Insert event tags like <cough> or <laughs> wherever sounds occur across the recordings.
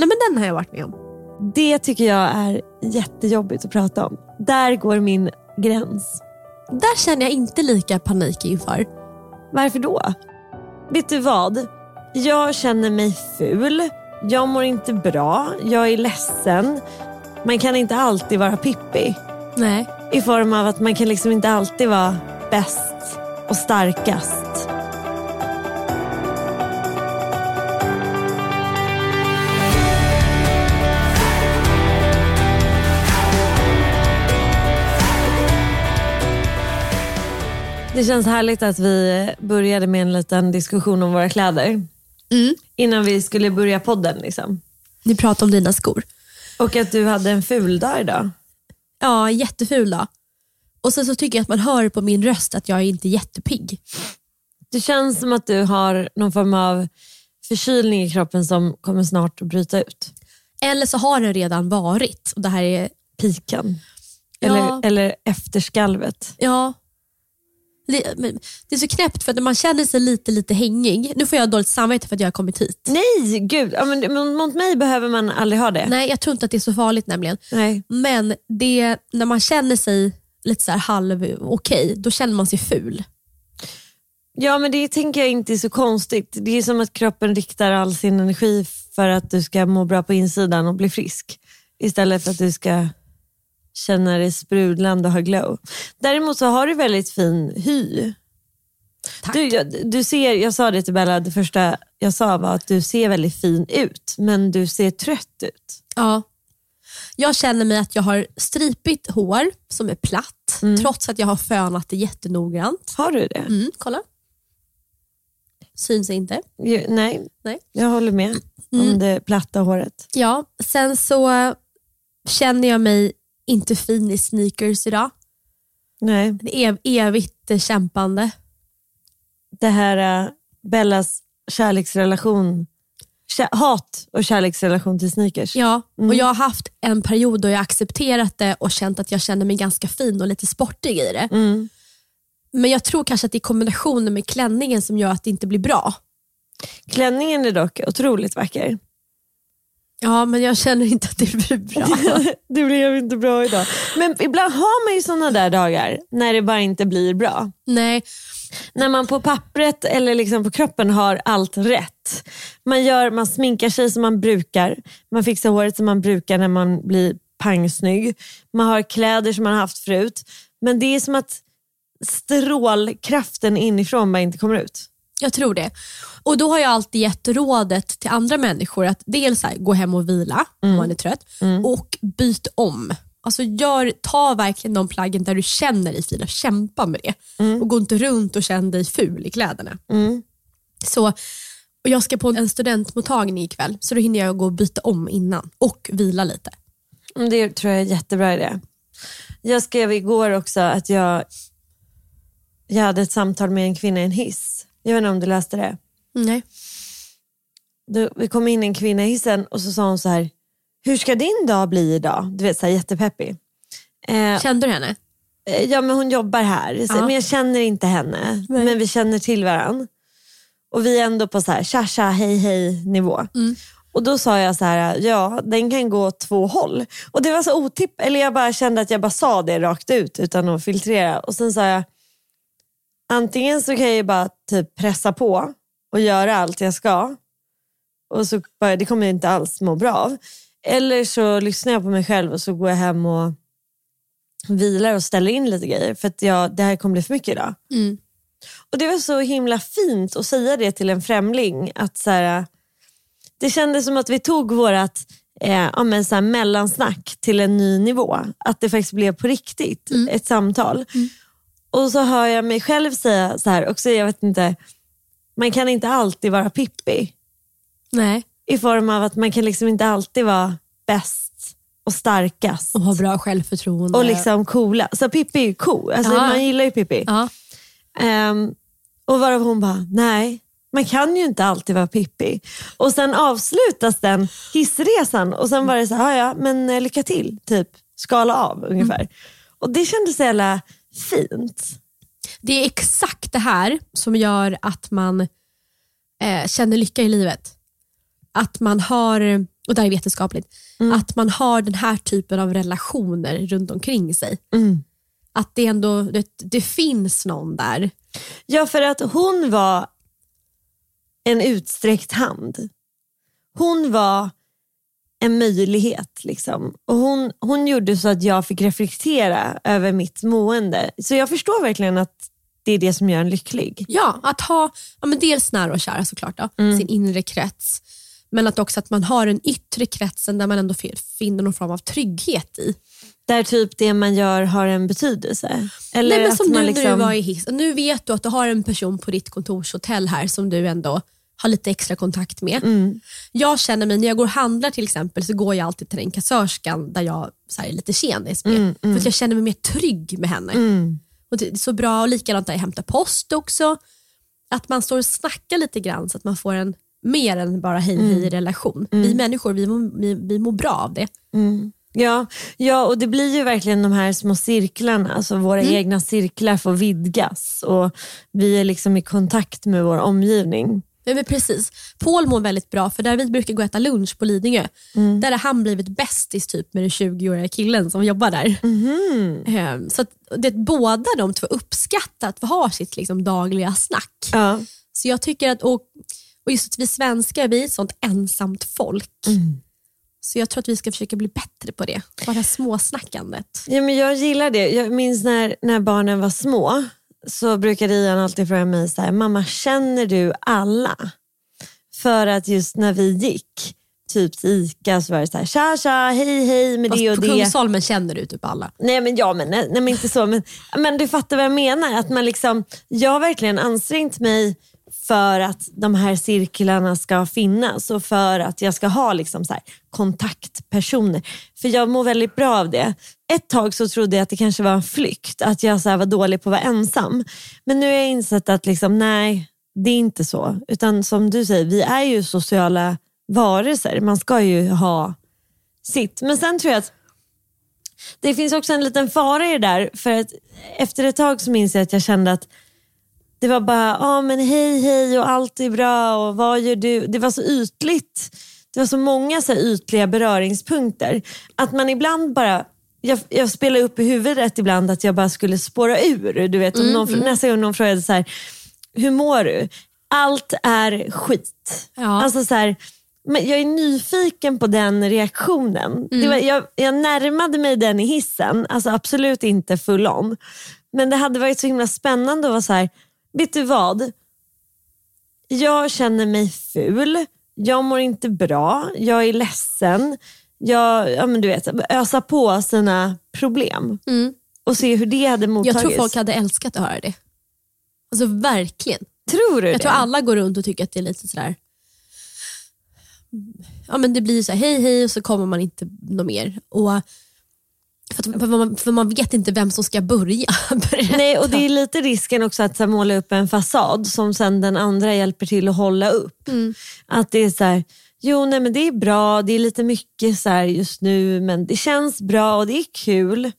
Nej men den har jag varit med om. Det tycker jag är jättejobbigt att prata om. Där går min gräns. Där känner jag inte lika panik inför. Varför då? Vet du vad? Jag känner mig ful. Jag mår inte bra. Jag är ledsen. Man kan inte alltid vara Pippi. Nej. I form av att man kan liksom inte alltid vara bäst och starkast. Det känns härligt att vi började med en liten diskussion om våra kläder. Innan vi skulle börja podden. Liksom. Ni pratar om dina skor. Och att du hade en ful dag idag. Ja, jätteful då. Och sen så tycker jag att man hör på min röst att jag är inte är jättepigg. Det känns som att du har någon form av förkylning i kroppen som kommer snart att bryta ut. Eller så har den redan varit. Och det här är, Piken. Ja. Eller, eller efterskalvet. ja, det, är så knäppt för att man känner sig lite lite hängig. Nu får jag dåligt samvete för att jag har kommit hit. Nej, gud. Ja, men, mot mig behöver man aldrig ha det. Nej, jag tror inte att det är så farligt nämligen. Nej. Men det, när man känner sig lite så halv okej, då känner man sig ful. Ja, men det tänker jag inte är så konstigt. Det är som att kroppen riktar all sin energi för att du ska må bra på insidan och bli frisk. Istället för att du ska känna dig sprudlande och ha glow. Däremot så har du väldigt fin hy. Tack. Du, jag, du ser, jag sa det till Bella, det första jag sa var att du ser väldigt fin ut, men du ser trött ut. Ja. Jag känner mig att jag har stripigt hår som är platt, trots att jag har fönat det jättenoggrant. Har du det? Mm, kolla. Syns inte. Ju- nej, Nej. jag håller med om det platta håret. Ja, sen så känner jag mig inte fin i sneakers idag. Nej. Det är evigt kämpande. Det här uh, Bellas kärleksrelation, kä- hat och kärleksrelation till sneakers. Ja, och Jag har haft en period då jag accepterat det och känt att jag känner mig ganska fin och lite sportig i det. Mm. Men jag tror kanske att det är kombinationen med klänningen som gör att det inte blir bra. Klänningen är dock otroligt vacker. Ja, men jag känner inte att det blir bra. <laughs> det blev inte bra idag. Men ibland har man ju såna där dagar när det bara inte blir bra. Nej, När man på pappret eller liksom på kroppen har allt rätt. Man, gör, man sminkar sig som man brukar. Man fixar håret som man brukar när man blir pangsnygg. Man har kläder som man haft förut. Men det är som att strålkraften inifrån bara inte kommer ut. Jag tror det. Och Då har jag alltid gett rådet till andra människor att dels här, gå hem och vila om man är trött och byt om. Alltså gör, ta verkligen de plaggen där du känner dig fin och kämpa med det. Och gå inte runt och känn dig ful i kläderna. Så, och jag ska på en studentmottagning ikväll så då hinner jag gå och byta om innan och vila lite. Mm, Det tror jag är en jättebra idé. Jag skrev igår också att jag, jag hade ett samtal med en kvinna i en hiss. Jag vet inte om du läste det. Nej. då, vi kom in en kvinna i hissen och så sa hon så här, hur ska din dag bli idag? Du vet, så här, jättepeppig. Eh, Kände du henne? Eh, Ja men hon jobbar här, så, Ja. men jag känner inte henne. Nej. Men vi känner till varandra. Och vi är ändå på så här, tja tja hej hej nivå. Mm. Och då sa jag så här, ja den kan gå två håll. Och det var så otipp, eller jag bara kände att jag bara sa det rakt ut utan att filtrera. Och sen sa jag, antingen så kan jag ju bara typ pressa på och göra allt jag ska. Och så bara, det kommer jag inte alls må bra av. Eller så lyssnar jag på mig själv och så går jag hem och vilar och ställer in lite grejer för att jag, det här kommer bli för mycket idag. Mm. Och Det var så himla fint att säga det till en främling. Att så här, det kändes som att vi tog vårt eh, ja, men så här, mellansnack till en ny nivå. Att det faktiskt blev på riktigt, ett samtal. Och så hör jag mig själv säga så här också, jag vet inte, man kan inte alltid vara Pippi. Nej. I form av att man kan liksom inte alltid vara bäst och starkast. Och ha bra självförtroende. Och liksom coola. Så Pippi är ju cool, alltså, Ja. man gillar ju Pippi. ja. Ehm, och varav hon bara, nej, man kan ju inte alltid vara Pippi. Och sen avslutas den hissresan och sen var det så här, "Ja, men eh, lycka till, typ skala av ungefär. Och det kändes så jävla fint. Det är exakt det här som gör att man eh, känner lycka i livet. Att man har, och det här är vetenskapligt, att man har den här typen av relationer runt omkring sig. Att det ändå det, det finns någon där. Ja, för att hon var en utsträckt hand. Hon var en möjlighet. Liksom. Och hon, hon gjorde så att jag fick reflektera över mitt mående. Så jag förstår verkligen att det är det som gör en lycklig. Ja, att ha ja, men dels nära och kära såklart, då, sin inre krets. Men att också att man har den yttre kretsen där man ändå fi- finner någon form av trygghet i. Där typ det man gör har en betydelse. Eller Nej, men att som nu man när du liksom... var i hiss. Nu vet du att du har en person på ditt kontorshotell här som du ändå har lite extra kontakt med. Mm. Jag känner mig, när jag går och handlar till exempel, så går jag alltid till den kassörskan där jag så här, är lite tjenis med. För att jag känner mig mer trygg med henne. Mm. Och det är så bra, och likadant där jag hämtar post också. Att man står och snackar lite grann så att man får en mer än bara hej Mm. hej relation. Vi människor vi, vi, vi mår bra av det. Ja, ja, och det blir ju verkligen de här små cirklarna. Alltså våra Mm. egna cirklar får vidgas och vi är liksom i kontakt med vår omgivning. Ja, men precis. Paul mår väldigt bra för där vi brukar gå och äta lunch på Lidingö, där har han blivit bästis typ med den 20-åriga killen som jobbar där. Ehm, Så det, båda de två uppskattar att ha sitt liksom, dagliga snack. Ja. Så jag tycker att, och, och just att vi svenskar, vi är ett sånt ensamt folk. Så jag tror att vi ska försöka bli bättre på det. Bara småsnackandet. Ja, men jag gillar det. Jag minns när, när barnen var små så brukade Ian alltid fråga mig så här, mamma känner du alla? För att just när vi gick typ till Ica så var det så här, tja tja, hej hej med Fast det och på det. Kungsholmen känner du typ alla. Nej men ja, men, nej, nej, men inte så. Men, men du fattar vad jag menar. Att man liksom, jag har verkligen ansträngt mig för att de här cirklarna ska finnas och för att jag ska ha liksom så här, kontaktpersoner. För jag mår väldigt bra av det. Ett tag så trodde jag att det kanske var en flykt, att jag så här var dålig på att vara ensam. Men nu har jag insett att liksom, nej, det är inte så. Utan som du säger, vi är ju sociala varelser. Man ska ju ha sitt. Men sen tror jag att det finns också en liten fara i det där. För att efter ett tag så minns jag att jag kände att det var bara, ja ah, men hej hej och allt är bra och vad gör du? Det var så ytligt. Det var så många så här ytliga beröringspunkter. Att man ibland bara, jag, jag spelar upp i huvudet ibland att jag bara skulle spåra ur. Du vet, om någon, Nästa gång någon frågade så här, hur mår du? Allt är skit. Ja. Alltså så här, men jag är nyfiken på den reaktionen. Det var, jag, jag närmade mig den i hissen, alltså absolut inte full on. Men det hade varit så himla spännande att vara så här, vet du vad? Jag känner mig ful, jag mår inte bra, jag är ledsen. Jag, ja, men du vet, ösa på sina problem och se hur det hade Jag mottagits. tror folk hade älskat att höra det. Alltså verkligen. Tror du Jag det? tror alla går runt och tycker att det är lite sådär Ja men det blir så här, hej hej och så kommer man inte något mer. Och För, att, för, man, för man vet inte vem som ska börja <laughs> berätta. Nej, och det är lite risken också att så här, måla upp en fasad som sen den andra hjälper till att hålla upp. Att det är så här, jo nej men det är bra, det är lite mycket så här just nu men det känns bra och det är kul.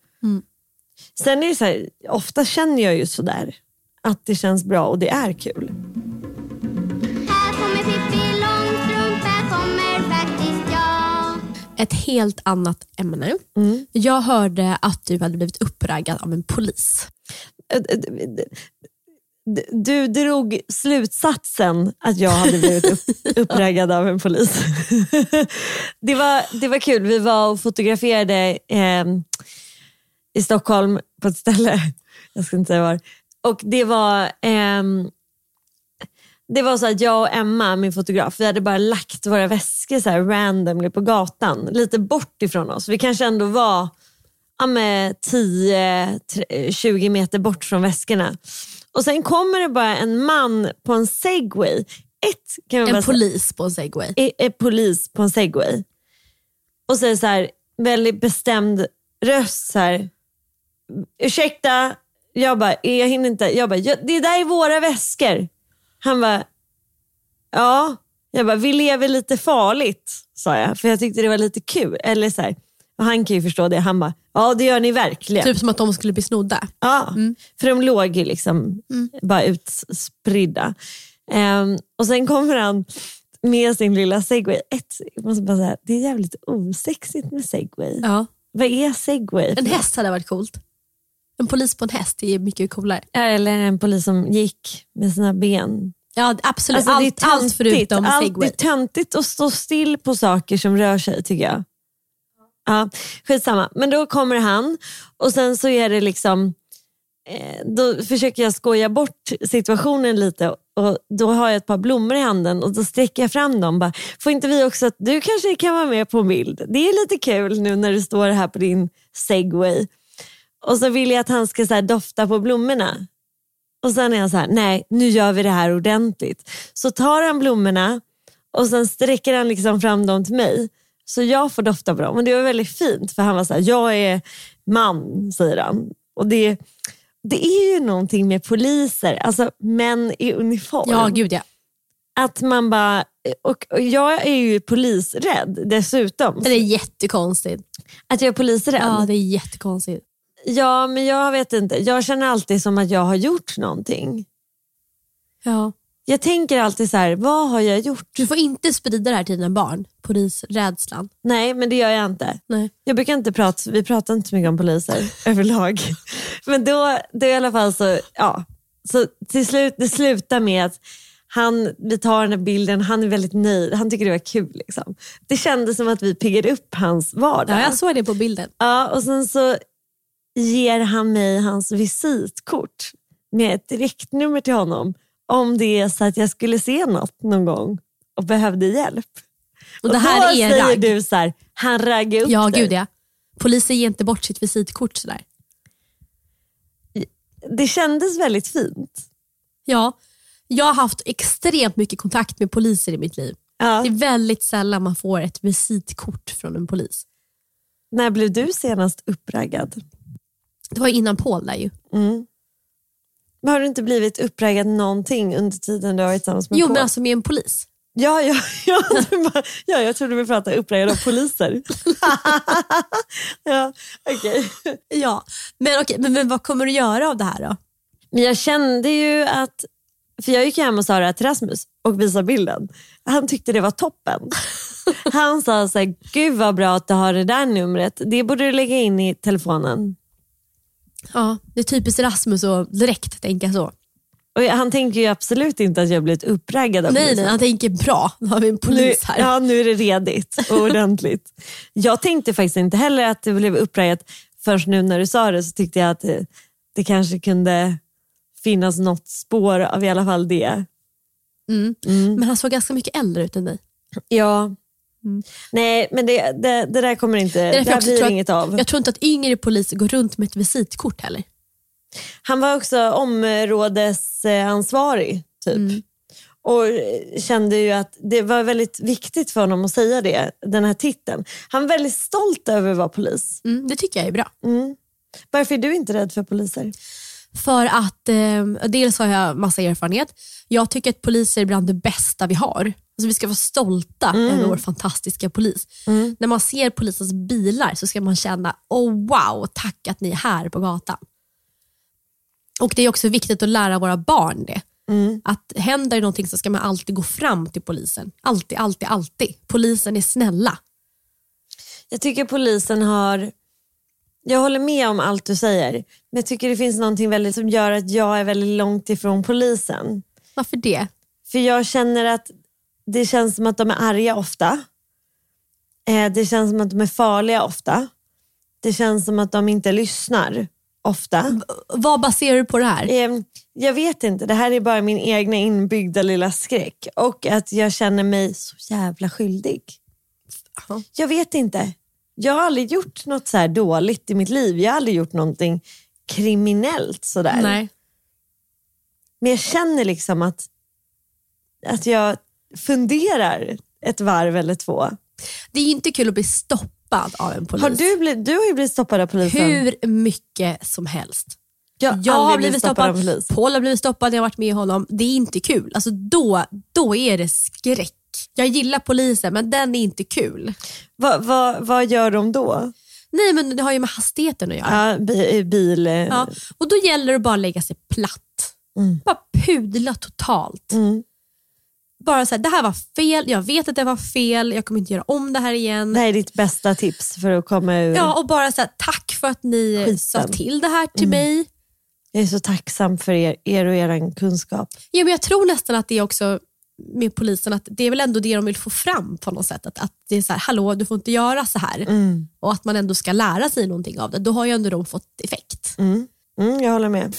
Sen är det så här, ofta känner jag ju sådär att det känns bra och det är kul. Ett helt annat ämne. Jag hörde att du hade blivit uppraggad av en polis. Du drog slutsatsen att jag hade blivit upp, <laughs> uppraggad av en polis. <laughs> det, var, det var kul. Vi var och fotograferade eh, i Stockholm på ett ställe. Jag ska inte säga var. Och det var, ehm, det var så att jag och Emma, min fotograf, vi hade bara lagt våra väskor så här randomly på gatan. Lite bort ifrån oss. Vi kanske ändå var ja, med 10-20 meter bort från väskorna. Och sen kommer det bara en man på en segway. Ett, kan man En säga, polis på en segway. är, är polis på en segway. Och säger så här, väldigt bestämd röst så här. Ursäkta, jag bara, jag hinner inte. Jag bara, det där är våra väskor. Han bara, ja. Jag bara, vi lever lite farligt, sa jag. För jag tyckte det var lite kul. Eller så här, och han kan ju förstå det. Han bara, ja det gör ni verkligen. Typ som att de skulle bli snodda. Ja, för de låg ju liksom bara utspridda. Ehm, och sen kommer han med sin lilla segway. Ett, jag måste bara säga, det är jävligt osexigt med segway. Ja. Vad är segway? En häst hade varit coolt. En polis på en häst är mycket coolare. Eller en polis som gick med sina ben. Ja absolut, Alltså, allt, allt förutom allt, segway. Det är töntigt att stå still på saker som rör sig tycker jag. Ja, skitsamma. Men då kommer han och sen så är det liksom eh, då försöker jag skoja bort situationen lite och då har jag ett par blommor i handen och då sträcker jag fram dem. Bara, Får inte vi också att du kanske kan vara med på en bild? Det är lite kul nu när du står här på din segway. Och så vill jag att han ska så dofta på blommorna. Och sen är jag så här, nej nu gör vi det här ordentligt. Så tar han blommorna och sen sträcker han liksom fram dem till mig. Så jag får dofta på dem. Och det var väldigt fint för han var så här, jag är man säger han. Och det, det är ju någonting med poliser, alltså män i uniform. Ja gud ja. Att man bara, och, och jag är ju polisrädd dessutom. Det är jättekonstigt. Att jag är polisrädd. Ja det är jättekonstigt. Ja, men jag vet inte. Jag känner alltid som att jag har gjort någonting. Ja. Jag tänker alltid så här, vad har jag gjort? Du får inte sprida det här till dina barn, polisrädslan. Nej, men det gör jag inte. Nej. Jag brukar inte prata, vi pratar inte så mycket om poliser <laughs> överlag. Men då, då i alla fall så, ja. Så till slut, det slutar med att han, vi tar den här bilden, han är väldigt nöjd, han tycker det var kul. Liksom. Det kändes som att vi piggade upp hans vardag. Ja, jag såg det på bilden. Ja, och sen så ger han mig hans visitkort med ett direktnummer till honom om det är så att jag skulle se något någon gång och behövde hjälp. Och det här då är säger ragg. du så här, han raggar upp Ja dig. gud ja. Polisen ger inte bort sitt visitkort sådär. Det kändes väldigt fint. Ja, jag har haft extremt mycket kontakt med poliser i mitt liv. Ja. Det är väldigt sällan man får ett visitkort från en polis. När blev du senast uppraggad? Det var innan Paul där ju. Mm. Men har du inte blivit uppraggad någonting under tiden du har varit tillsammans med Jo Paul? men alltså med en polis. Ja, ja, <laughs> ja, bara, ja, jag trodde vi pratade uppraggad av poliser. <laughs> ja, okej. Ja, men, okej, men, men vad kommer du göra av det här då? Men jag kände ju att, för jag gick hem och sa det här till Rasmus och visade bilden. Han tyckte det var toppen. <laughs> Han sa så här, gud vad bra att du har det där numret. Det borde du lägga in i telefonen. Ja, det är typiskt Rasmus att direkt tänka så. Och han tänker ju absolut inte att jag blivit uppraggad av Nej, polisen. nej, han tänker bra, nu har vi en nu, polis här. ja, nu är det redigt och <laughs> ordentligt. jag tänkte faktiskt inte heller att det blev uppraggat först nu när du sa det så tyckte jag att det, det kanske kunde finnas något spår av i alla fall det. Mm. Mm. Men han såg ganska mycket äldre ut än dig. Ja. Nej, men det, det, det där kommer inte, det, också blir tror att- inget av. Jag tror inte att yngre poliser går runt med ett visitkort heller. Han var också områdesansvarig typ. Mm. Och kände ju att det var väldigt viktigt för honom att säga det, den här titeln. Han är väldigt stolt över att vara polis. Mm, det tycker jag är bra. Varför är du inte rädd för poliser? För att eh, dels har jag massa erfarenhet. Jag tycker att poliser är bland det bästa vi har. Alltså vi ska vara stolta över vår fantastiska polis. När man ser polisens bilar så ska man känna, oh wow, tack att ni är här på gatan. Och Det är också viktigt att lära våra barn det. Att händer det någonting så ska man alltid gå fram till polisen. Alltid, alltid, alltid. Polisen är snälla. Jag tycker polisen har... Jag håller med om allt du säger. Men jag tycker det finns någonting väldigt som gör att jag är väldigt långt ifrån polisen. Varför det? För jag känner att det känns som att de är arga ofta. Eh, det känns som att de är farliga ofta. Det känns som att de inte lyssnar ofta. Vad baserar du på det här? Eh, jag vet inte, det här är bara min egna inbyggda lilla skräck. Och att jag känner mig så jävla skyldig. Jag vet inte. Jag har aldrig gjort något så här dåligt i mitt liv. Jag har aldrig gjort någonting kriminellt sådär. Nej. Men jag känner liksom att, att jag funderar ett varv eller två. Det är inte kul att bli stoppad av en polis. Har du, blivit, du har ju blivit stoppad av polisen. Hur mycket som helst. Jag har Jag har blivit stoppad, polis. Paul har blivit stoppad, jag har varit med honom. Det är inte kul. Alltså då, då är det skräck. Jag gillar polisen men den är inte kul. Vad vad- vad gör de då? Nej men det har ju med hastigheten att göra. Ja, bi, bil... eh, Ja. Och Då gäller det att bara lägga sig platt. Bara pudla totalt. Mm. Bara så här, det här var fel, jag vet att det var fel, jag kommer inte göra om det här igen. Det här är ditt bästa tips för att komma ur... Ja, och bara så här, tack för att ni Skiten. sa till det här till mig. Jag är så tacksam för er, er och er kunskap. Ja, men jag tror nästan att det är också med polisen, att det är väl ändå det de vill få fram på något sätt. Att, att det är så här, hallå du får inte göra så här. Och att man ändå ska lära sig någonting av det. Då har ju ändå de fått effekt. Mm, jag håller med.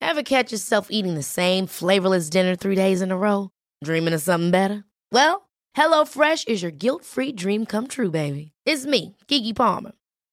Ever catch yourself eating the same flavorless dinner three days in a row? Dreaming of something better? Well, HelloFresh is your guilt-free dream come true, baby. It's me, Kiki Palmer.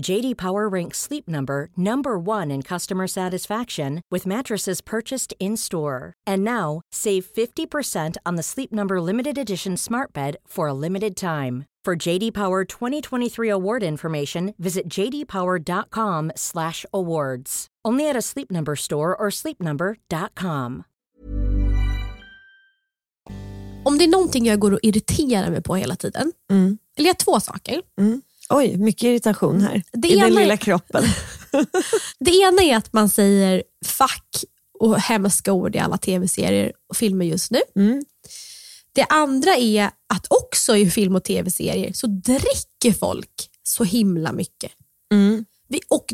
JD Power ranks Sleep Number number 1 in customer satisfaction with mattresses purchased in-store. And now, save 50% on the Sleep Number limited edition Smart Bed for a limited time. For JD Power 2023 award information, visit jdpower.com/awards. Only at a Sleep Number store or sleepnumber.com. Om det är någonting jag går och irriterar mig på hela tiden, mm. eller jag två saker. Mm. Oj, mycket irritation här Det i den ena är- lilla kroppen. <laughs> Det ena är att man säger fuck och hemska ord i alla tv-serier och filmer just nu. Det andra är att också i film och tv-serier så dricker folk så himla mycket. Vi, och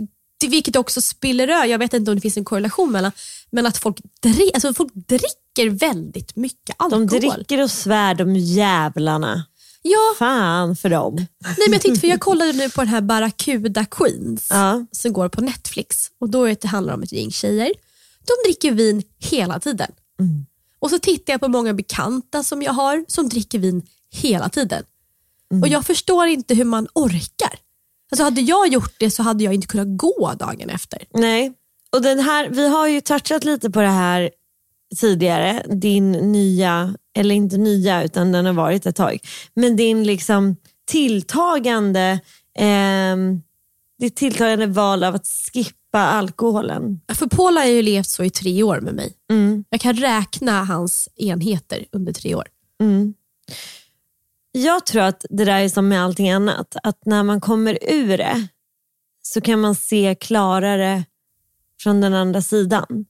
vilket också spiller över, jag vet inte om det finns en korrelation mellan, men att folk, dri, alltså folk dricker väldigt mycket De alkohol. dricker och svär de jävlarna. Ja, Fan för dem. nej, men jag, tänkte, för jag kollade nu på den här Barracuda Queens Ja. som går på Netflix. Och Då är det handlar om ett gäng tjejer. de dricker vin hela tiden. Och så tittar jag på många bekanta som jag har som dricker vin hela tiden. Och jag förstår inte hur man orkar. Alltså hade jag gjort det så hade jag inte kunnat gå dagen efter. Nej, och den här, vi har ju touchat lite på det här tidigare. Din nya, eller inte nya utan den har varit ett tag. Men din liksom tilltagande, ehm, ditt tilltagande val av att skippa alkoholen. För Paul har ju levt så i tre år med mig. Mm. Jag kan räkna hans enheter under tre år. Mm. Jag tror att det där är som med allting annat. Att när man kommer ur det så kan man se klarare från den andra sidan.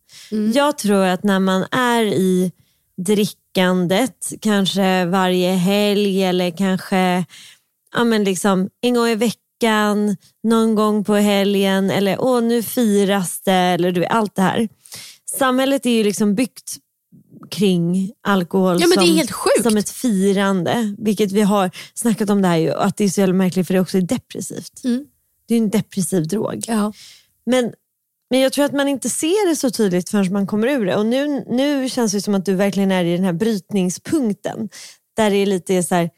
Jag tror att när man är i drickandet, kanske varje helg eller kanske ja, men liksom, en gång i veckan, någon gång på helgen eller åh nu firas det eller du vet, allt det här. Samhället är ju liksom byggt kring alkohol Ja, som, som ett firande. Vilket vi har snackat om det här ju, att det är så jävla märkligt för det också är depressivt. Mm. Det är en depressiv drog. Ja. Men, men jag tror att man inte ser det så tydligt förrän man kommer ur det. Och nu, nu känns det som att du verkligen är i den här brytningspunkten. Där det är lite så här,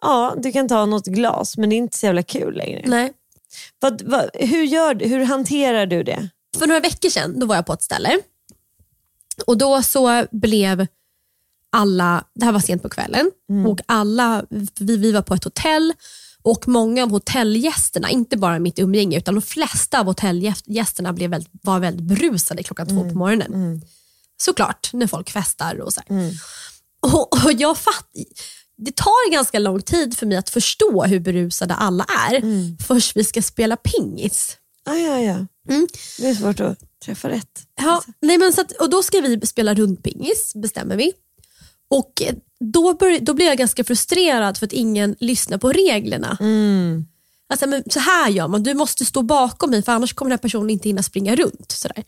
ja du kan ta något glas men det är inte så jävla kul längre. Nej. Vad, vad, hur, gör, hur hanterar du det? För några veckor sedan då var jag på ett ställe och då så blev alla, det här var sent på kvällen, och alla, vi, vi var på ett hotell och många av hotellgästerna, inte bara mitt umgänge utan de flesta av hotellgästerna blev väldigt, var väldigt brusade klockan två på morgonen. Såklart, när folk festar och så här. Och, och jag fatt, det tar ganska lång tid för mig att förstå hur berusade alla är först vi ska spela pingis. Ah, ja, ja. Mm. Det är svårt att träffa rätt. Ja, nej men så att, och då ska vi spela rundpingis, bestämmer vi. Och då, bör, då blir jag ganska frustrerad för att ingen lyssnar på reglerna. Alltså, men så här gör man, du måste stå bakom mig för annars kommer den här personen inte hinna springa runt. Sådär.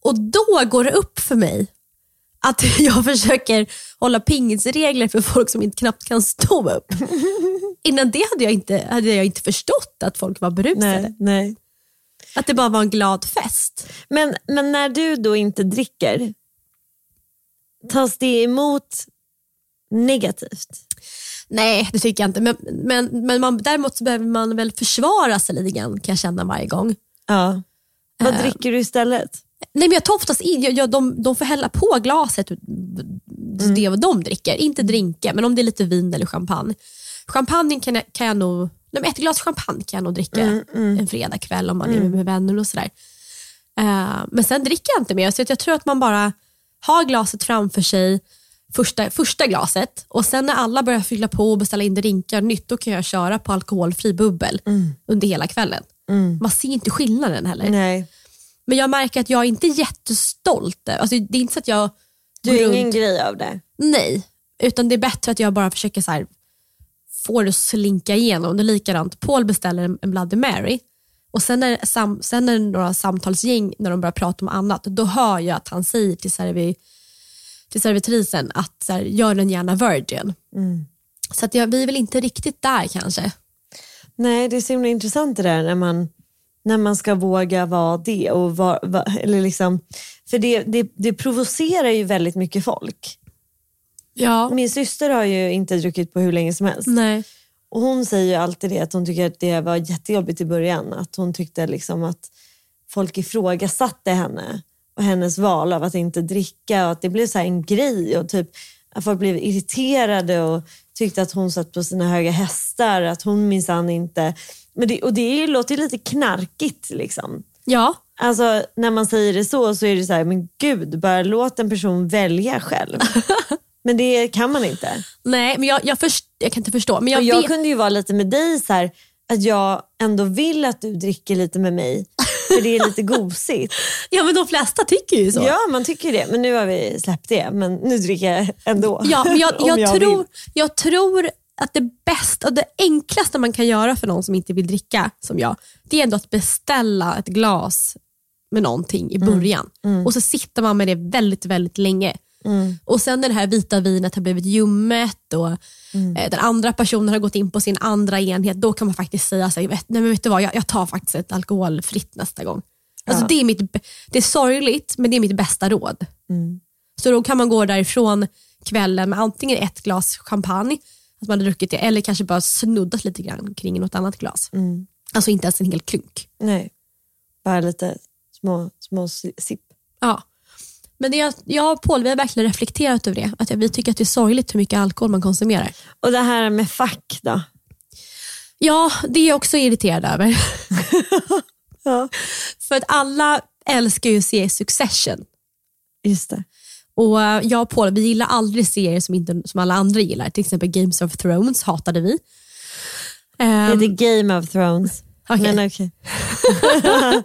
Och då går det upp för mig att <laughs> jag försöker hålla pingisregler för folk som inte knappt kan stå upp. <laughs> Innan det hade jag inte, hade jag inte förstått att folk var berusade. Nej, nej. Att det bara var en glad fest. Men, men när du då inte dricker, tas det emot negativt? Nej, det tycker jag inte. Men, men, men man, däremot så behöver man väl försvara sig lite grann kan jag känna varje gång. Ja. Vad Eh. dricker du istället? Nej, men jag tar oftast in, jag, jag, de, de får hälla på glaset det vad de dricker. Inte drinka, men om det är lite vin eller champagne. Champagne kan jag, kan jag nog, nej, ett glas champagne kan jag nog dricka en fredagkväll om man är med vänner och sådär. Eh, men sen dricker jag inte mer, så jag tror att man bara har glaset framför sig första, första glaset och sen när alla börjar fylla på och beställa in drinkar nytt, då kan jag köra på alkoholfri bubbel under hela kvällen. Man ser inte skillnaden heller. Nej. Men jag märker att jag är inte jättestolt. Alltså, det är inte så att jag Du är ingen grej av det? Nej, utan det är bättre att jag bara försöker så här, få det att slinka igenom. Det är likadant, Paul beställer en Bloody Mary och sen när, sam, sen när några samtalsgäng, när de börjar prata om annat, då hör jag att han säger till, servi, till servitrisen att så här, gör den gärna virgin. Så att jag, vi är väl inte riktigt där kanske. Nej, det är så himla intressant det där när man, när man ska våga vara det. Och va, va, eller liksom, för det, det, det provocerar ju väldigt mycket folk. Ja. Min syster har ju inte druckit på hur länge som helst. Nej. Och Hon säger ju alltid det, att hon tycker att det var jättejobbigt i början. Att hon tyckte liksom att folk ifrågasatte henne och hennes val av att inte dricka. Och att det blev så här en grej. Och typ att folk blev irriterade och tyckte att hon satt på sina höga hästar. Att hon minsann inte... Men det, och det låter lite knarkigt. Liksom. Ja. Alltså när man säger det så så är det så här, men gud, bara låt en person välja själv. <laughs> men det kan man inte. Nej, men jag, jag, först, jag kan inte förstå. Men jag, och jag vet, kunde ju vara lite med dig så här, att jag ändå vill att du dricker lite med mig. För det är lite <laughs> gosigt. ja, men de flesta tycker ju så. Ja, man tycker det. Men nu har vi släppt det. Men nu dricker jag ändå. Ja, men jag, <laughs> jag, jag tror, vill. jag tror att det bästa och det enklaste man kan göra för någon som inte vill dricka, som jag, det är ändå att beställa ett glas med någonting i början. Och så sitter man med det väldigt, väldigt länge. Och sen när det här vita vinet har blivit ljummet och eh, den andra personen har gått in på sin andra enhet, då kan man faktiskt säga så här, vet, nej, men vet du vad, jag, jag tar faktiskt ett alkoholfritt nästa gång. Alltså, det, är mitt, det är sorgligt, men det är mitt bästa råd. Så då kan man gå därifrån kvällen med antingen ett glas champagne, att man har druckit det, eller kanske bara snuddat lite grann kring något annat glas. Alltså inte ens en hel klunk. Nej, bara lite små, små si- sipp. Ja. Men det, jag, jag och Paul vi har verkligen reflekterat över det. Att vi tycker att det är sorgligt hur mycket alkohol man konsumerar. Och det här med fack då? Ja, det är jag också irriterad över. <laughs> Ja. För att alla älskar ju att se Succession. Just det. Och eh, jag och Paul vi gillar aldrig serier som, inte, som alla andra gillar. Till exempel Games of Thrones hatade vi. Det Ehm, heter Game of Thrones. Okej. Men okej. <laughs>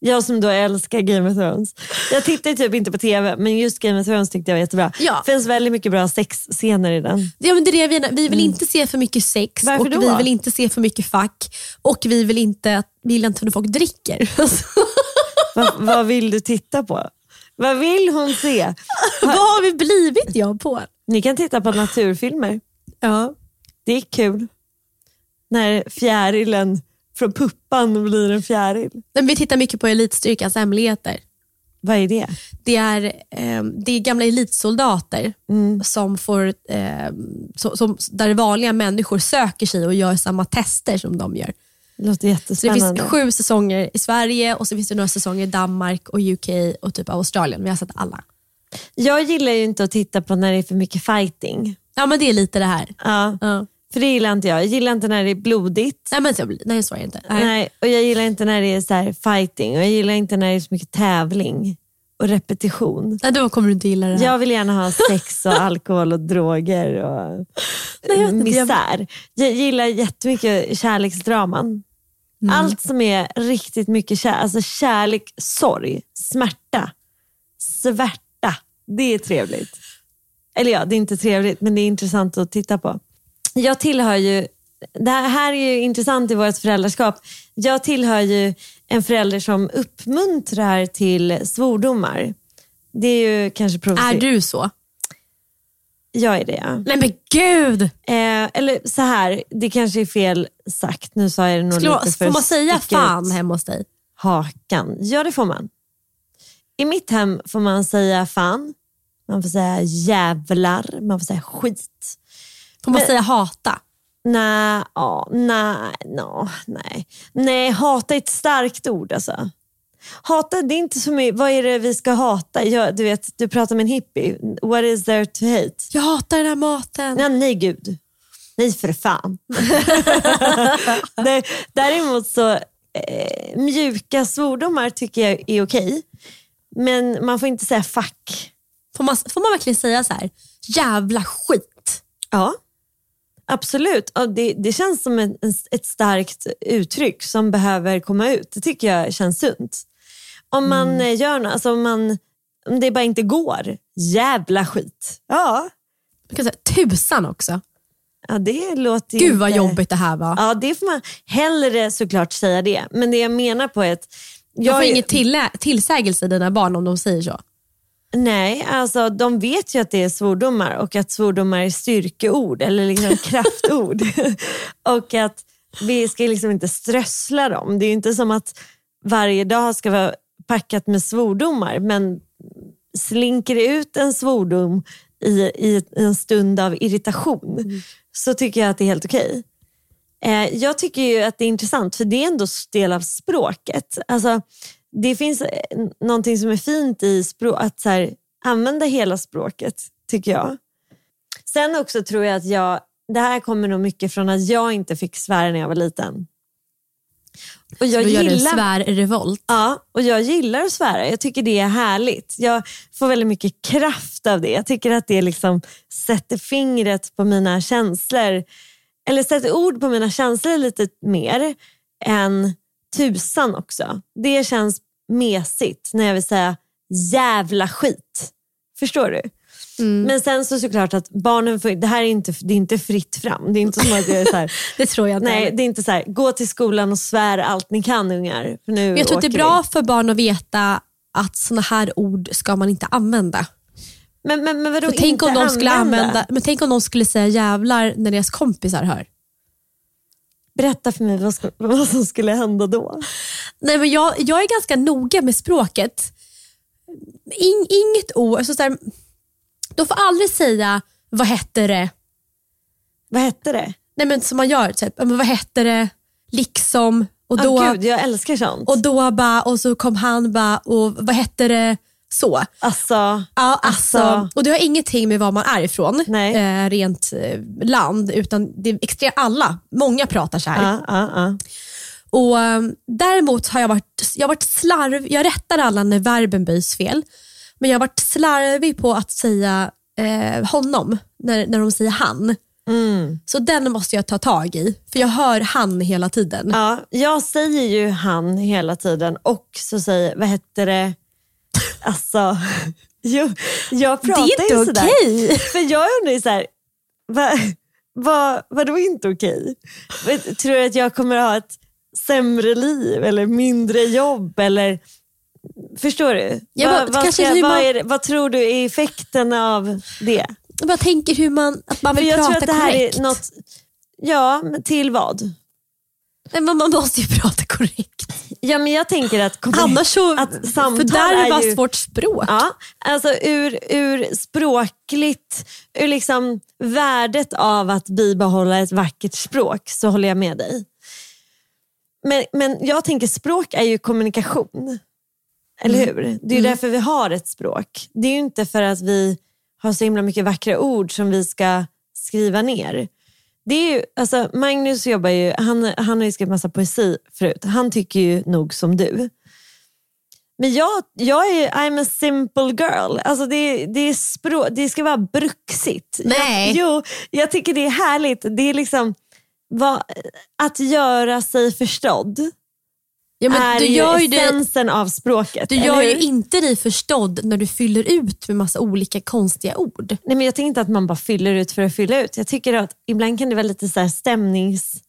jag som då älskar Game of Thrones. Jag tittar typ inte på TV, men just Game of Thrones tyckte jag var jättebra. Ja. Det finns väldigt mycket bra sexscener i den. Ja, men det är det vi, vi vill inte se för mycket sex Varför och då? vi vill inte se för mycket fack och vi vill inte, vill inte när folk dricker. <laughs> Va, vad vill du titta på? Vad vill hon se? Vad har vi blivit jag Paul? Ni kan titta på naturfilmer. Ja. Det är kul. När fjärilen från puppan blir en fjäril. Men vi tittar mycket på elitstyrkans hemligheter. Vad är det? Det är, eh, det är gamla elitsoldater som får, eh, som, som, där vanliga människor söker sig och gör samma tester som de gör. Det låter Så det jättespännande. finns sju säsonger i Sverige och så finns det några säsonger i Danmark och UK och typ Australien. Vi har sett alla. Jag gillar ju inte att titta på när det är för mycket fighting. Ja men det är lite det här. Ja, Ja. För det gillar inte jag. Jag gillar inte när det är blodigt. Nej, men så, nej så är det inte. Nej. Och jag gillar inte när det är så fighting och jag gillar inte när det är så mycket tävling och repetition. Nej, då kommer du inte gilla det här. Jag vill gärna ha sex och <laughs> alkohol och droger och Nej, jag- misär. Jag gillar jättemycket kärleksdraman. Mm. Allt som är riktigt mycket kär, alltså kärlek, sorg, smärta, svärta. Det är trevligt. Eller ja, det är inte trevligt men det är intressant att titta på. Jag tillhör ju, det här är ju intressant i vårt föräldraskap. Jag tillhör ju en förälder som uppmuntrar till svordomar. Det är ju kanske Är provocerande. du så? Jag är det ja. Nej men gud! Eh, eller så här, det kanske är fel sagt. Nu sa jag det nog Skulle, lite för får man säga fan hemma hos dig? hakan. Ja det får man. I mitt hem får man säga fan, man får säga jävlar, man får säga skit. Får man Men- säga hata? Nej, ja, nej, no, nej. Nej, hata är ett starkt ord alltså. Hata, det är inte så mycket, vad är det vi ska hata? Jag, du vet, du pratar med en hippie. What is there to hate? Jag hatar den här maten. Nej, nej gud. Nej för fan. <laughs> Nej, Däremot så eh, mjuka svordomar tycker jag är okej. Men man får inte säga fuck. Får man, får man verkligen säga så här? jävla skit? Ja, absolut. Och det, det känns som en, ett starkt uttryck som behöver komma ut. Det tycker jag känns sunt. Om man eh, gör något, alltså om, man, om det bara inte går, jävla skit. Ja, Man kan säga tusan också. ja det låter Gud vad inte... jobbigt det här var. Ja, det får man hellre såklart säga det. Men det jag menar på är att... Jag Jag får är- ingen tillä- tillsägelse i dina barn om de säger så. Nej, alltså de vet ju att det är svordomar och att svordomar är styrkeord eller liksom <laughs> kraftord. <laughs> och att vi ska liksom inte strössla dem. Det är inte som att varje dag ska vara packat med svordomar men slinker det ut en svordom i, i en stund av irritation så tycker jag att det är helt okej. Eh, jag tycker ju att det är intressant för det är ändå del av språket. Alltså, det finns eh, någonting som är fint i språk, att så här, använda hela språket, tycker jag. Sen också tror jag att jag, det här kommer nog mycket från att jag inte fick svära när jag var liten. Och jag Då gör du en gillar, svärrevolt. ja, och jag gillar att svära. Jag tycker det är härligt. Jag får väldigt mycket kraft av det. Jag tycker att det liksom sätter fingret på mina känslor. Eller sätter ord på mina känslor lite mer än tusan också. Det känns mesigt när jag vill säga jävla skit. Förstår du? Men sen så såklart att barnen får, det här är inte, det är inte fritt fram. Det är inte som att jag är så här, <laughs> Det tror jag inte. nej det är inte så här, gå till skolan och svär allt ni kan ungar. För nu Men jag tror att det är bra vi. för barn att veta att såna här ord ska man inte använda. Men, men, men vadå tänk, om de skulle använda? använda, men tänk om de skulle säga jävlar när deras kompisar hör. Berätta för mig vad, ska, vad som skulle hända då. Nej, men jag, jag är ganska noga med språket. In, inget ord, alltså så här, de får aldrig säga vad hette det, Vad hette det? Nej, men som man gör, typ, "Ja, men vad hette det, liksom, och Åh då, gud, jag älskar sånt. och då bara, och så kom han bara, och vad hette det, så. alltså, Ja, alltså, Alltså. och det har ingenting med var man är ifrån, eh, rent eh, land, utan det är extremt alla, många pratar så här. ja, ja, ja. Och um, Däremot har jag varit, jag varit slarv, jag rättar alla när verben böjs fel, men jag har varit slarvig på att säga eh, honom när, när de säger han. Mm. Så den måste jag ta tag i, för jag hör han hela tiden. ja. Jag säger ju han hela tiden och så säger, vad hette det? Alltså, <laughs> jag det pratar är inte ju sådär. okej. <laughs> För jag undrar ju så här, vad, vad, vadå inte okej? Vet- Tror du att jag kommer att ha ett sämre liv eller mindre jobb? Eller, förstår du? Ja, vad, men vad, kanske hur vad, man- är det, vad tror du är effekten av det? Jag bara tänker hur man, att man vill jag prata tror att det här korrekt. är något, ja, till vad? Nej, men man måste ju prata korrekt. Ja, men jag tänker att, Annars så att samtal fördärvas är ju, vårt språk. Ja, alltså ur, ur språkligt, ur liksom värdet av att bibehålla ett vackert språk så håller jag med dig. Men, men jag tänker språk är ju kommunikation. Eller hur? Det är ju därför vi har ett språk. Det är ju inte för att vi har så himla mycket vackra ord som vi ska skriva ner. Det är ju, alltså Magnus jobbar ju, han, han har ju skrivit massa poesi förut. Han tycker ju nog som du. Men jag, jag är I'm a simple girl. Alltså det, det, är språ, det ska vara bruxigt. Nej. Jag, jo, jag tycker det är härligt. Det är liksom vad, att göra sig förstådd Ja, men är du gör ju det, essensen av språket. du gör ju inte dig förstådd när du fyller ut med massa olika konstiga ord. Nej, men jag tänker inte att man bara fyller ut för att fylla ut. Jag tycker att ibland kan det vara lite så här stämnings...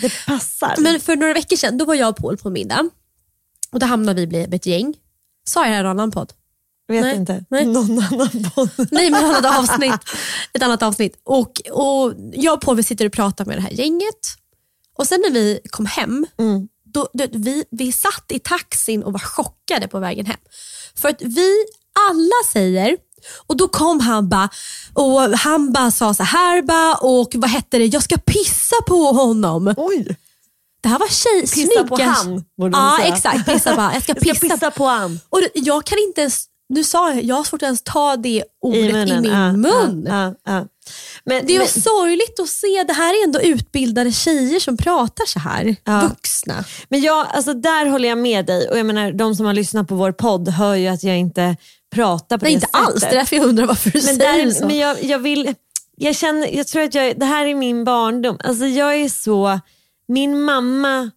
Det passar. Men för några veckor sedan då var jag och Paul på middag och då hamnade vi bli ett gäng. Sa jag det här i en annan podd? jag vet nej, inte. nej. Någon annan podd. <laughs> Nej, men ett annat avsnitt. Ett annat avsnitt. Och, och jag och Paul vi sitter och pratar med det här gänget. Och sen när vi kom hem, Mm. Då, då, vi, vi satt i taxin och var chockade på vägen hem. För att vi alla säger, och då kom han bara, och han bara sa så här bara, och vad hette det, jag ska pissa på honom. Oj, Det här var tjej, pissa på snygga- han borde Ja säga. exakt, pissa bara. Jag ska Jag ska pissa, pissa på han. Och jag kan inte ens, nu sa jag, jag har svårt att ens ta det ordet i, min Ja, mun. Ja, ja. Men, Det är men, sorgligt att se, det här är ändå utbildade tjejer som pratar så här. Ja. Vuxna. men jag, alltså, där håller jag med dig. Och jag menar, de som har lyssnat på vår podd hör ju att jag inte pratar på Nej det inte sättet. alls, det är därför jag undrar varför du Men, säger där, så. men jag, jag vill, jag känner, jag tror att jag, det här är min barndom. Alltså jag är så, min mamma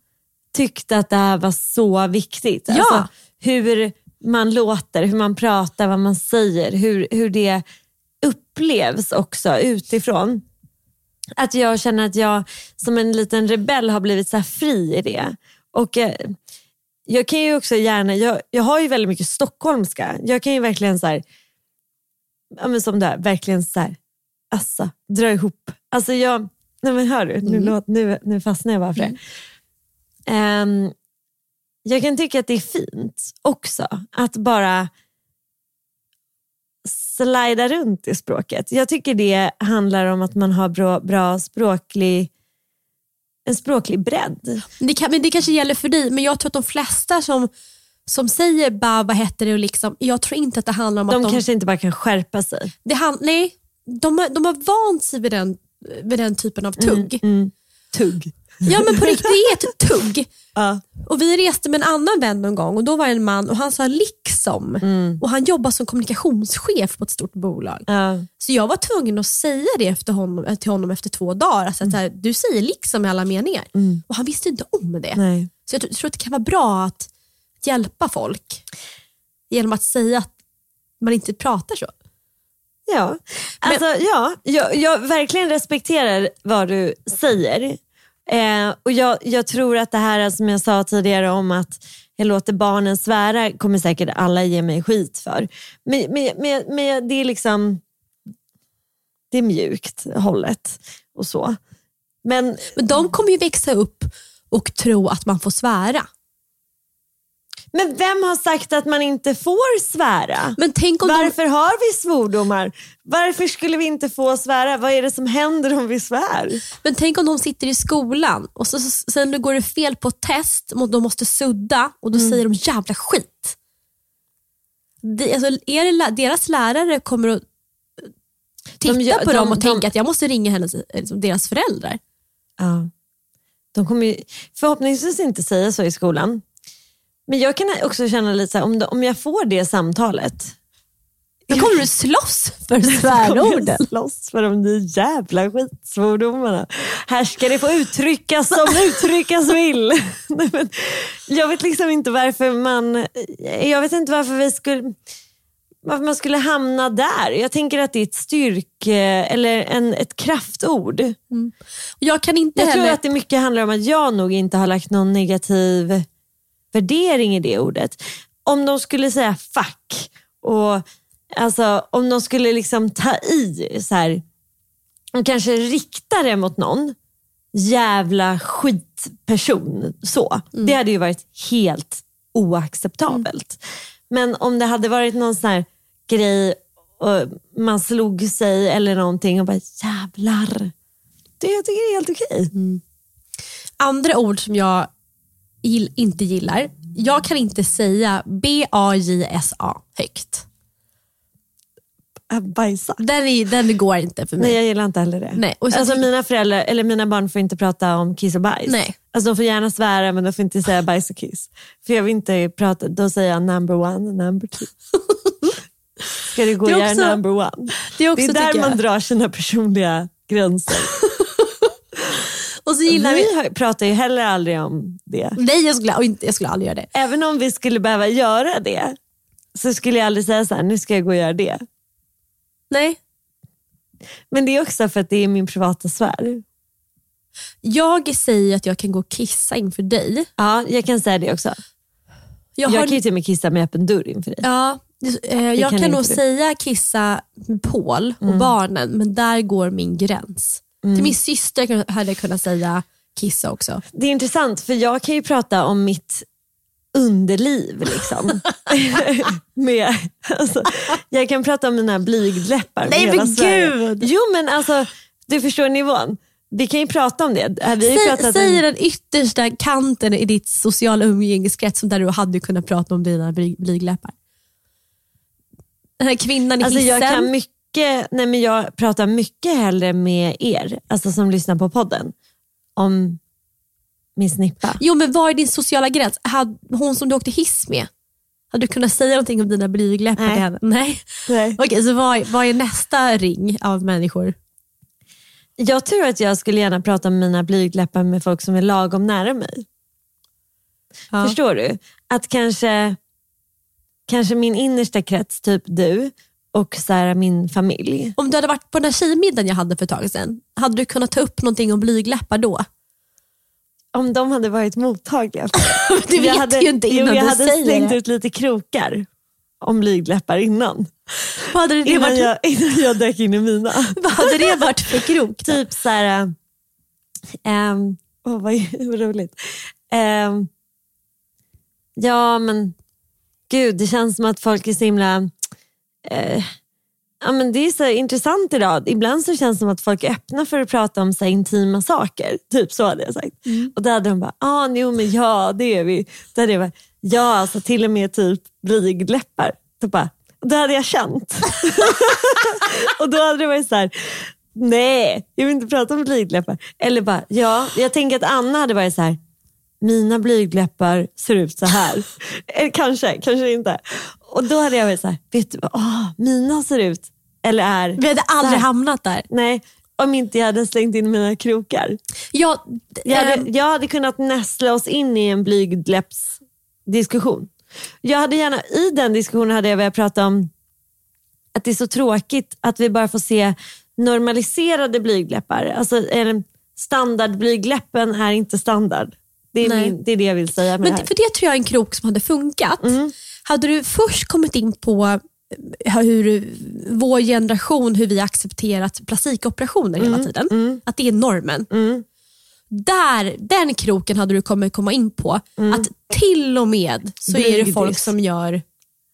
tyckte att det här var så viktigt. Ja. Alltså, hur man låter, hur man pratar, vad man säger, hur, hur det upplevs också utifrån. Att jag känner att jag som en liten rebell har blivit så fri i det. Och eh, jag kan ju också gärna, jag, jag har ju väldigt mycket stockholmska. Jag kan ju verkligen så här, ja, men som det här, verkligen så här, alltså, dra ihop. Alltså jag, nej men hör du, nu, låt, nu, nu fastnar jag bara för det. Ehm, jag kan tycka att det är fint också att bara slida runt i språket. Jag tycker det handlar om att man har bra, bra språklig, en språklig bredd. Det, kan, men det kanske gäller för dig, men jag tror att de flesta som, som säger bara vad heter det och liksom, jag tror inte att det handlar om De, att de... kanske inte bara kan skärpa sig. det hand, nej, de, har- de har vant sig vid den, vid den typen av tugg. Mm. Tugg. Ja men på <laughs> riktigt, det är ett tugg. Ja. Och Vi reste med en annan vän någon gång och då var det en man och han sa liksom. Och Han jobbar som kommunikationschef på ett stort bolag. Ja. Så jag var tvungen att säga det efter honom, till honom efter två dagar. Alltså att så här, du säger liksom i alla meningar. Och Han visste inte om det. Nej. Så jag tror- att det kan vara bra att hjälpa folk genom att säga att man inte pratar så. Ja, alltså, ja jag, jag verkligen respekterar vad du säger. Eh, och jag, jag tror att det här alltså, som jag sa tidigare om att jag låter barnen svära kommer säkert alla ge mig skit för. Men, men, men, men det är liksom det är mjukt hållet och så. Men Men de kommer ju växa upp och tro att man får svära. Men vem har sagt att man inte får svära? Men tänk om de, Varför har vi svordomar? Varför skulle vi inte få svära? Vad är det som händer om vi svär? men tänk om de sitter i skolan och så, så, sen då går det fel på ett test och de måste sudda och då säger de jävla skit. Det, alltså, det, deras lärare kommer att titta gör- på de- dem och de- tänka att jag måste ringa hennes, liksom, deras föräldrar. Ja. De kommer ju förhoppningsvis inte säga så i skolan. Men jag kan också känna lite så här, om, om jag får det samtalet. Då kommer du slåss för <laughs> svärorden. slåss för de där jävla skitsvordomarna. Här ska det få uttryckas som <laughs> uttryckas vill. <laughs> Nej, men, jag vet liksom inte varför man, jag vet inte varför vi skulle varför man skulle hamna där. Jag tänker att det är ett styrke eller en, ett kraftord. Jag kan inte Jag tror heller... att det mycket handlar om att jag nog inte har lagt någon negativ värdering i det ordet. Om de skulle säga fuck och alltså, om de skulle liksom ta i så här, och kanske rikta det mot någon jävla skitperson. Så. Det hade ju varit helt oacceptabelt. Men om det hade varit någon sån här grej och man slog sig eller någonting och bara jävlar. Det jag tycker jag är helt okej. Andra ord som jag inte gillar. Jag kan inte säga B-A-J-S-A högt. Äh, Bajsa. Den, är, den går inte för mig. Nej jag gillar inte heller det. Nej, och så alltså mina föräldrar, eller mina barn får inte prata om kiss och bajs. Nej. Alltså de får gärna svära men de får inte säga bajs och kiss. För jag vill inte prata, då säger jag number one och number two. <laughs> Ska det gå Det är göra också- number one? det är också, det är där man jag. drar sina personliga gränser. <laughs> Och så gillar vi... Vi pratar ju heller aldrig om det. Nej, jag skulle, inte, jag skulle aldrig göra det. Även om vi skulle behöva göra det så skulle jag aldrig säga så här, nu ska jag gå och göra det. Nej. Men det är också för att det är min privata sfär. Jag säger att jag kan gå och kissa inför dig. Ja, jag kan säga det också. Jag, Jag, har, kan ju till och med kissa med öppen dörr inför dig. ja, eh, jag kan kan, nog du. säga kissa med Paul och Mm. barnen, men där går min gräns. Till min syster kan- hade jag kunnat säga kissa också. Det är intressant för jag kan ju prata om mitt underliv. Liksom. <laughs> med, alltså, jag kan prata om mina blygdläppar. Nej, men Sverige. gud! Jo men alltså, du förstår nivån. Vi kan ju prata om det. Vi har Säg, pratat säg om, den yttersta kanten i ditt sociala umgängeskrets där du hade kunnat prata om dina bly- blygdläppar. Den här kvinnan i alltså, hissen. jag, kan mycket, nej, men jag pratar mycket hellre med er, alltså som lyssnar på podden, om min snippa. Jo men vad är din sociala gräns? Hon som du åkte hiss med, hade du kunnat säga någonting om dina blygdläppar Nej. till henne? Nej. Nej. <laughs> Okej, så vad, vad är nästa ring av människor? Jag tror att jag skulle gärna prata om mina blygdläppar med folk som är lagom nära mig. Ja. Förstår du? Att kanske, kanske min innersta krets, typ du och så här, min familj. Om du hade varit på den här tjejmiddagen jag hade för ett tag sedan, hade du kunnat ta upp någonting om blygdläppar då? Om de hade varit mottagliga. <laughs> Du vet jag hade, ju inte innan jo, jag du hade säger slängt det. ut lite krokar om blygdläppar innan. Vad hade det Innan varit, jag, innan jag dök in i mina. <laughs> vad hade det varit för krok? typ så här... Um, oh, vad, <laughs> vad roligt. Ehm, ja men gud, det känns som att folk är så himla... eh, ja, men det är så intressant idag. Ibland så känns det som att folk är öppna för att prata om så intima saker. <laughs> Typ så hade jag sagt. Och då hade de bara, ah, jo men ja det är vi. Då hade jag bara, ja alltså till och med typ blygdläppar. Då bara, då hade jag känt. <laughs> och då hade det varit så här, nej, jag vill inte prata om blygdläppar. Eller bara, ja, jag tänker att Anna hade varit så här, mina blygdläppar ser ut så här. <laughs> Eller kanske, kanske inte. Och då hade jag varit så här, vet du vad, Åh, mina ser ut, eller är Vi hade aldrig hamnat där. Nej, om inte jag hade slängt in mina krokar. Jag, Jag hade, ehm, jag hade kunnat nästla oss in i en blygdläppsdiskussion. Jag hade gärna, I den diskussionen hade jag velat prata om att det är så tråkigt att vi bara får se normaliserade blygdläppar. Alltså, eh, standardblygdläppen är inte standard. Det är, min, det är det jag vill säga men det för det tror jag är en krok som hade funkat. Mm. Hade du först kommit in på eh, hur vår generation, hur vi accepterat plastikoperationer hela tiden, att det är normen. där, den kroken hade du kommit komma in på. Mm. Att till och med så är det Blygdis. folk som gör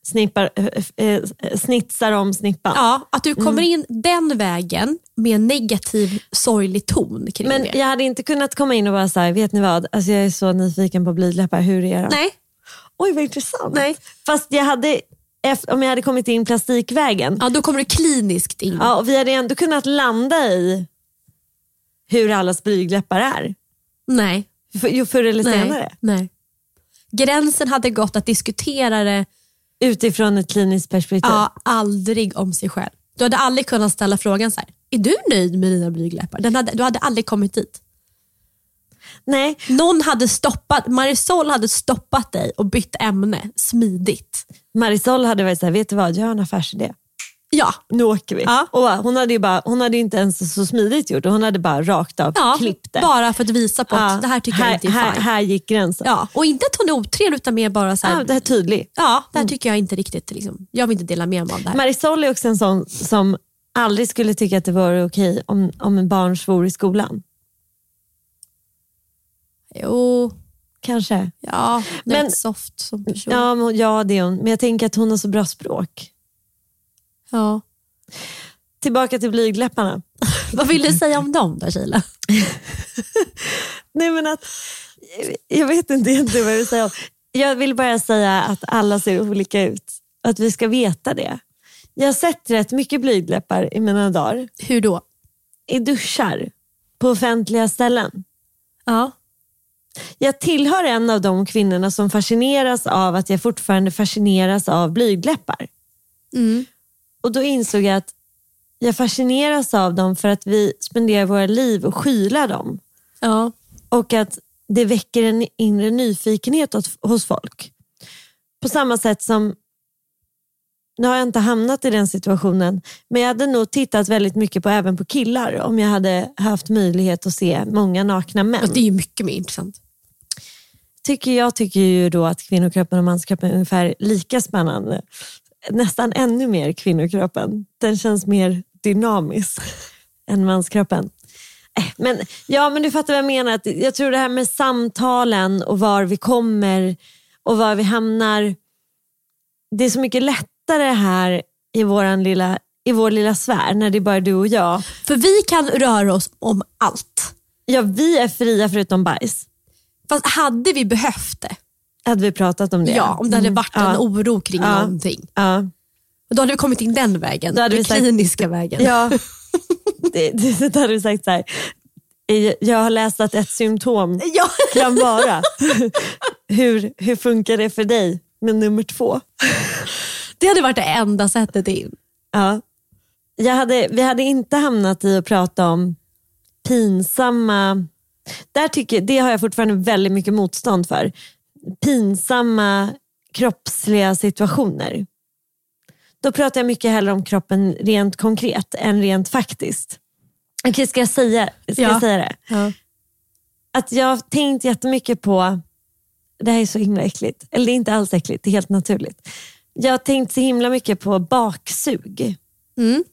Snippar, eh, eh, snitsar om snippan. Ja, att du kommer Mm. in den vägen med en negativ, sorglig ton kring Men det. jag hade inte kunnat komma in och bara säga, vet ni vad? Alltså jag är så nyfiken på blygdläppar, hur är de? Nej, Oj vad intressant. Nej. Fast jag hade, efter, om jag hade kommit in plastikvägen, ja, då kommer du kliniskt in. ja, och vi hade ändå kunnat landa i hur allas blygdläppar är. Nej. För, jo, förr eller Nej. senare. Nej. Gränsen hade gått att diskutera det Utifrån ett kliniskt perspektiv. ja, aldrig om sig själv. Du hade aldrig kunnat ställa frågan så här, är du nöjd med dina blygdläppar? Den hade, du hade aldrig kommit dit. Nej, Någon hade stoppat, Marisol hade stoppat dig och bytt ämne smidigt. Marisol hade varit såhär, vet du vad? Jag har en affärsidé. Ja, Nu åker vi. Ja. Och hon hade ju bara, hon hade inte ens så smidigt gjort Hon hade bara rakt av ja klippt det. bara för att visa på att Ja, det här tycker här, jag inte är här, fine. här gick gränsen. Ja, och inte att hon är otrevlig utan mer bara så här, Ja, det här är tydligt. Ja, det här tycker jag inte riktigt. Liksom. Jag vill inte dela med mig av det här. Marisol är också en sån som aldrig skulle tycka att det vore okej om, om en barn svor i skolan. Jo, Kanske. ja, Men- rätt soft som person. Ja, men- ja, det är hon. Men jag tänker att hon har så bra språk. Ja. Tillbaka till blygdläpparna. <laughs> Vad vill du säga om dem då Sheila? <laughs> Nej, men att, jag vet inte egentligen vad jag vill säga. Jag vill bara säga att alla ser olika ut. Att vi ska veta det. Jag har sett rätt mycket blygdläppar i mina dagar. Hur då? I duschar. På offentliga ställen. Ja. Jag tillhör en av de kvinnorna som fascineras av att jag fortfarande fascineras av blygdläppar. Mm. Och då insåg jag att jag fascineras av dem för att vi spenderar våra liv och skyla dem. ja. Och att det väcker en inre nyfikenhet hos folk. På samma sätt som, nu har jag inte hamnat i den situationen, men jag hade nog tittat väldigt mycket på även på killar om jag hade haft möjlighet att se många nakna män. Fast Det är ju mycket mer intressant. tycker jag tycker ju då att kvinnokroppen och manskroppen är ungefär lika spännande. Nästan ännu mer kvinnokroppen. Den känns mer dynamisk <laughs> än manskroppen. Eh, Men, ja, men du fattar vad jag menar. Att jag tror det här med samtalen och var vi kommer och var vi hamnar. Det är så mycket lättare här i, våran lilla, i vår lilla sfär när det är bara du och jag. För vi kan röra oss om allt. Ja, vi är fria förutom bajs. Fast hade vi behövt det, Hade vi pratat om det? ja, om det hade varit en Ja. oro kring Ja. någonting, Ja. då hade vi kommit in den vägen. Då den sagt- kliniska vägen. Ja, <laughs> det, det, det hade du sagt så här. "Eh, Jag har läst att ett symptom Ja. kan vara. <laughs> hur, hur funkar det för dig med nummer två? Det hade varit det enda sättet in. Ja. Jag hade, vi hade inte hamnat i att prata om pinsamma, där tycker, det har jag fortfarande väldigt mycket motstånd för. Pinsamma kroppsliga situationer. Då pratar jag mycket hellre om kroppen rent konkret än rent faktiskt. Okej, ska jag säga, ska Ja. jag säga det? Ja. Att jag har tänkt jättemycket på, det här är så himla äckligt, eller det är inte alls äckligt, det är helt naturligt. Jag har tänkt så himla mycket på baksug Mm.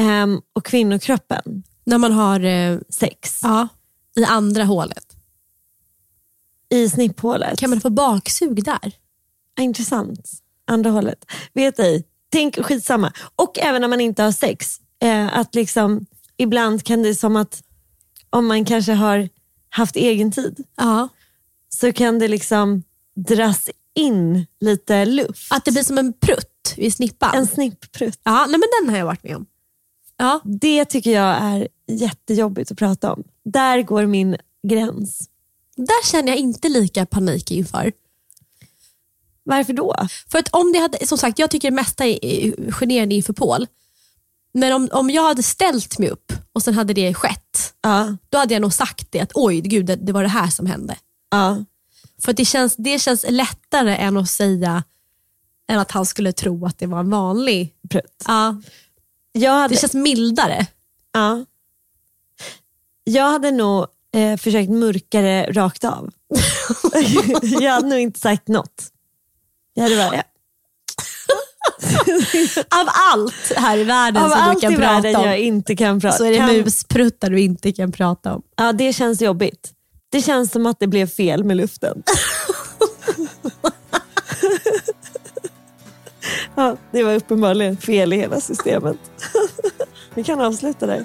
ehm, och kvinnokroppen, När man har eh, sex, ja, i andra hålet. i snipphålet. Kan man få baksug där? Ja, intressant. Andra hållet. Vet ej, tänk skitsamma. Och även när man inte har sex, eh, att liksom ibland kan det som att om man kanske har haft egen tid Ja. så kan det liksom dras in lite luft. Att det blir som en prutt vid snippan. En snipprutt. Ja, nej, men den har jag varit med om. Ja. Det tycker jag är jättejobbigt att prata om. Där går min gräns. Där känner jag inte lika panik inför. Varför då? För att om det hade, som sagt, jag tycker det mesta är generande inför Paul. Men om, om jag hade ställt mig upp och sen hade det skett, Ja, då hade jag nog sagt det att oj, gud, det, det var det här som hände. ja. För det känns, det känns lättare än att säga än att han skulle tro att det var en vanlig. Prutt. Ja, Jag hade, det känns mildare. ja. jag hade nog eh, försökt mörka det rakt av. <laughs> jag hade nog inte sagt något. Jag hade bara, ja. <laughs> Av allt här i världen Av som du kan prata om jag inte kan prata så är det kan, muspruttar du inte kan prata om. Ja, det känns jobbigt. Det känns som att det blev fel med luften. <laughs> ja, det var uppenbarligen fel i hela systemet. Vi kan avsluta där.